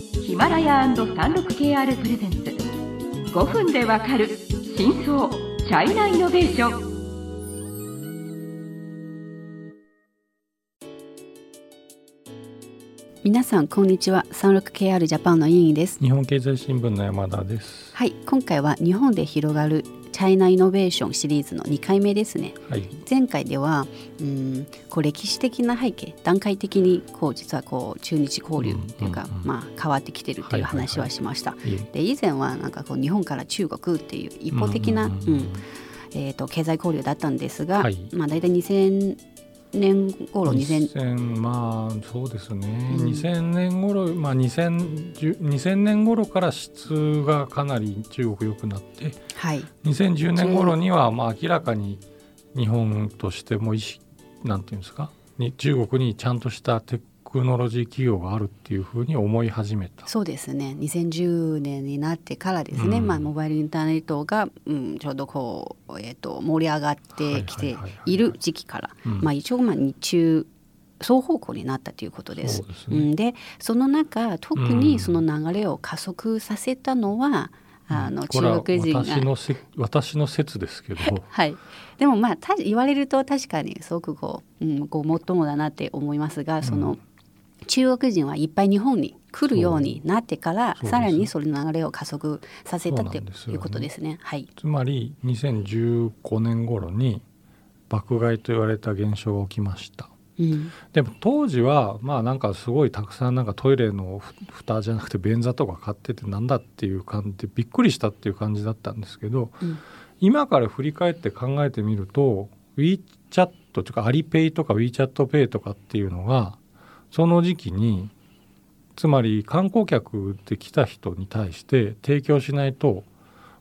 ヒマラヤ &36KR プレゼンツ。5分でわかる真相チャイナイノベーション。皆さんこんにちは。36KR ジャパンの委員です。日本経済新聞の山田です。はい今回は日本で広がるチャイナイノベーションシリーズの2回目ですね、はい、前回ではうんこう歴史的な背景段階的にこう実はこう中日交流っていうか、まあ、変わってきてるっていう話はしました、で以前はなんかこう日本から中国っていう一方的な、うんえー、と経済交流だったんですが、はい。まあ、大体2000年頃2000 2000まあそうですね、うん。2000年頃まあ2010 2000年頃から質がかなり中国良くなってはい。2010年頃にはまあ明らかに日本としても意識なんていうんですか？に中国にちゃんとしたテクノロジー企業があるっていうふうに思い始めた。そうですね。2010年になってからですね、うん。まあ、モバイルインターネットが、うん、ちょうどこう、えー、と盛り上がってきてはいる時期から、一応まあ日中双方向になったということです。そうですね。その中特にその流れを加速させたのは、あのこれは中国人が。私のせ私の説ですけど。はい、でもまあた言われると確かにすごくこう,、うん、こうもっともだなって思いますがその、うん中国人はいっぱい日本に来るようになってからさらにその流れを加速させたってそうなんですよね。いうことですね。はい、つまり2015年頃に爆買いと言われた現象が起きました。うん。でも当時はまあなんかすごいたくさんなんかトイレのふ蓋じゃなくて便座とか買っててなんだっていう感じでびっくりしたっていう感じだったんですけどうん。今から振り返って考えてみると WeChat というかアリペイとか WeChatPay とかっていうのがその時期につまり観光客で来た人に対して提供しないと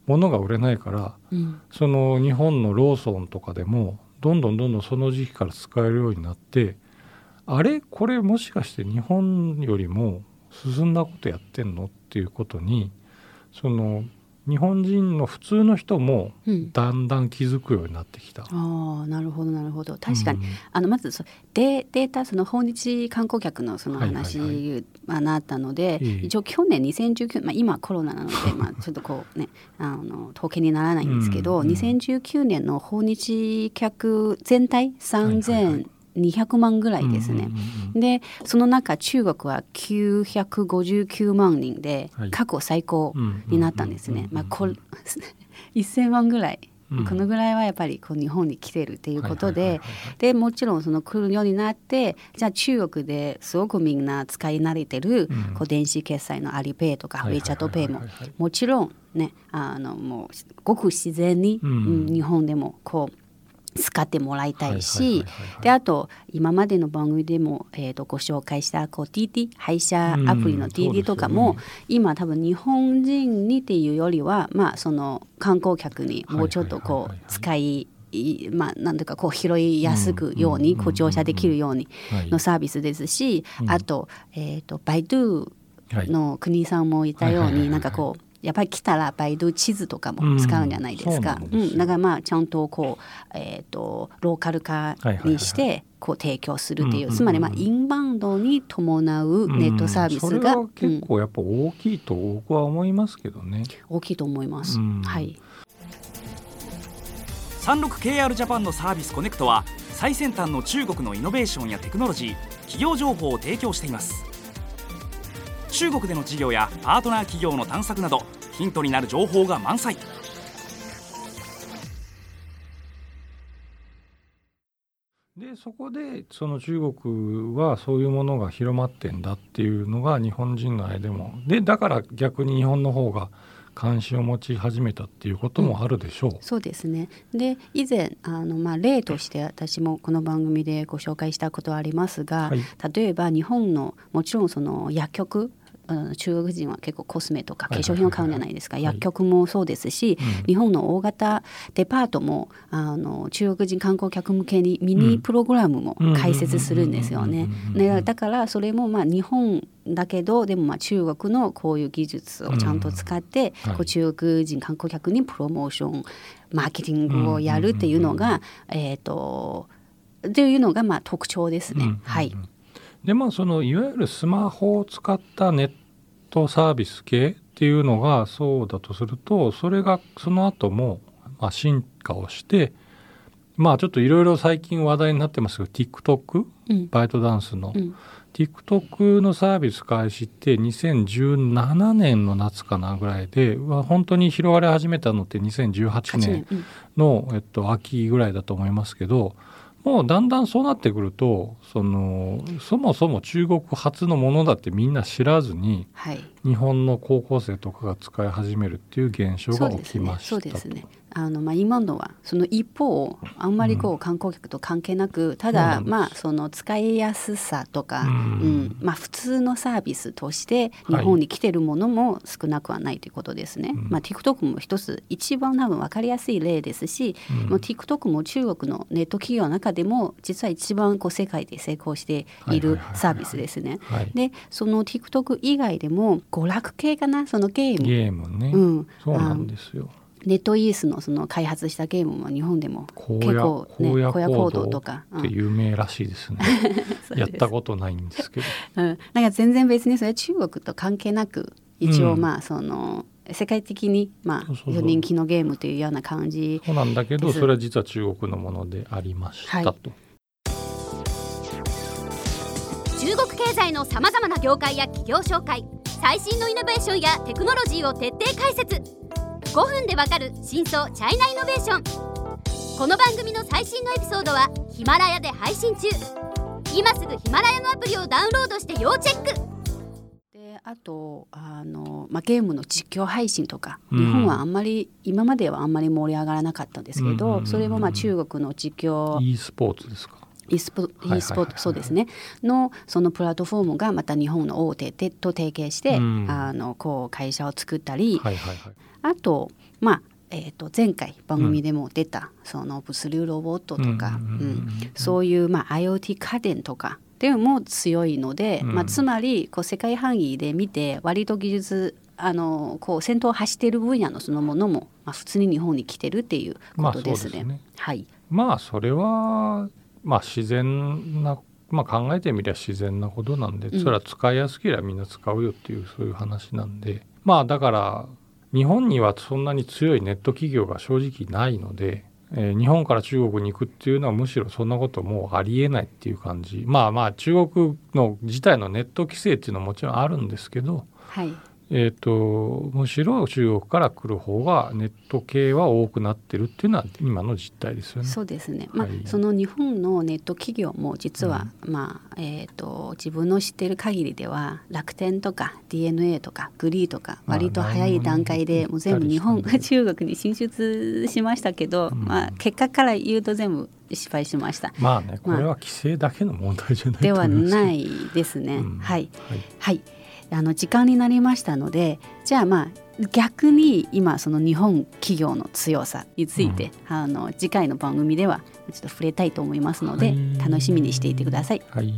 物が売れないからうん。その日本のローソンとかでもどんどんどんどんその時期から使えるようになってあれ？これ？もしかして日本よりも進んだことやってんの？っていうことにその日本人の普通の人もうん。だんだん気づくようになってきた。ああなるほどなるほど。確かに、うん。あのまずそデデータその訪日観光客のその話はなったので、ええ。一応去年2019、まあ、今コロナなので、まあ、ちょっとこうねあの統計にならないんですけど、うんうん2019年の訪日客全体3200万ぐらいですね。うんうんうんうん。でその中中国は959万人ではい。過去最高になったんですね。うんまあこれ 1000万ぐらい、うん。このぐらいはやっぱりこう日本に来てるっていうことではいはいはいはいでもちろんその来るようになってじゃあ中国ですごくみんな使い慣れてる、うん。こう電子決済のアリペイとかウはいはいェイチャットペイもはいはいはいもちろんねあのもうごく自然に、うん。うん日本でもこう使ってもらいたいはいしであと今までの番組でも、えー、とご紹介したこう TT 配車アプリの TT とかも、今多分日本人にっていうよりはまあその観光客にもうちょっとこう使いいまあなんていうかこう拾いやすくように、うんこう乗車できるようにはい。のサービスですし、うん。あと,、えー、とバイドゥはい。の国さんもいたようになんかこうやっぱり来たらバイドゥ地図とかも使うんじゃないですか。うん。だからまあちゃんとこう、えー、とローカル化にしてこう提供するっていう、うんつまりまあインバウンドに伴うネットサービスうん。それが、は結構やっぱ大きいと僕は思いますけどね。うん大きいと思います。うん。はい、36KR ジャパンのサービスコネクトは最先端の中国のイノベーションやテクノロジー企業情報を提供しています中国での事業やパートナー企業の探索などヒントになる情報が満載。でそこでその中国はそういうものが広まってんだっていうのが日本人の間でも。でだから逆に日本の方が関心を持ち始めたっていうこともあるでしょう。そうですね。で以前あの、まあ、例として私もこの番組でご紹介したことはありますが、はい。例えば日本のもちろんその薬局うん中国人は結構コスメとか化はいはいはい。粧品を買うんじゃないですか、はい。薬局もそうですし、うん。日本の大型デパートもあの中国人観光客向けにミニプログラムも開設するんですよね。だからそれもまあ日本だけどでもまあ中国のこういう技術をちゃんと使って、はい。こう中国人観光客にプロモーションマーケティングをやるっていうのが、えっ、とっていうのがまあ特徴ですね。うんうんうん。はい。でまあそのいわゆるスマホを使ったネットサービス系っていうのがそうだとするとそれがその後もまあ進化をしてまあちょっといろいろ最近話題になってますけど TikTok うん。バイトダンスの、うん。TikTok のサービス開始って2017年の夏かなぐらいで本当に広がり始めたのって2018 8年の、えっと、秋ぐらいだと思いますけどもうだんだんそうなってくるとそのそもそも中国発のものだってみんな知らずにはい。日本の高校生とかが使い始めるっていう現象が起きましたそうですね。あのまあ今のはその一方あんまりこう観光客と関係なく、ただそうなん。ですまあその使いやすさとか、ううん。んまあ普通のサービスとして日本に来てるものも少なくはないということですね。うん。まあ TikTok も一つ一番多分わかりやすい例ですし、うん。もう TikTok も中国のネット企業の中でも実は一番こう世界で成功しているサービスですね。はい、でその TikTok 以外でも娯楽系かなそのゲーム。ゲームね、うん、そうなんですよ。ネットイースのその開発したゲームも日本でも結構ね荒野荒野行行動動とか、うんって有名らしいですね。やったことないんですけど。うん、なんか全然別にそれ中国と関係なく一応うん。まあその世界的にまそうそうそう。あ人気のゲームというような感じそうなんだけどそれは実は中国のものでありましたと。中国経済のさまざまな業界や企業紹介最新のイノベーションやテクノロジーを徹底解説5分でわかる真相チャイナイノベーション。この番組の最新のエピソードはヒマラヤで配信中。今すぐヒマラヤのアプリをダウンロードして要チェック。であとあの、まあ、ゲームの実況配信とか、うん。日本はあんまり今まではあんまり盛り上がらなかったんですけど、うんうんうんうん。それもまあ中国の実況 e スポーツですか？E スポいはいはい e スポーツそうですね。のそのプラットフォームがまた日本の大手てと提携して、うん。あのこう会社を作ったり、はいはいはい。あとまあえー、と前回番組でも出た、その物流ロボットとか、うんうんうんうんうん。そういう、まあ、IoT 家電とかでも強いので、うん。まあ、つまりこう世界範囲で見て割と技術あのこう先頭を走っている分野のそのものも、まあ、普通に日本に来てるっていうことですね。まあね。はい、まあそれはまあ自然な、まあ、考えてみりゃ自然なことなんで、うん。それは使いやすければみんな使うよっていうそういう話なんで。まあだから日本にはそんなに強いネット企業が正直ないので、えー日本から中国に行くっていうのはむしろそんなこともうありえないっていう感じ。まあまあ中国の自体のネット規制っていうのはもちろんあるんですけど、はいえー、とむしろ中国から来る方がネット系は多くなってるっていうのは今の実態ですよね。そうですね、まあはい。その日本のネット企業も実は、まあえー、と自分の知ってる限りでは楽天とか DNA とかグリーとかまあ割と早い段階でもう全部日本 中国に進出しましたけど、うん。まあ、結果から言うと全部失敗しました。まあねこれは規制だけの問題じゃないますけどないですね。うん。はい、はい。はい、あの時間になりましたのでじゃあまあ逆に今その日本企業の強さについて、あの次回の番組ではちょっと触れたいと思いますので、はい。楽しみにしていてください。はい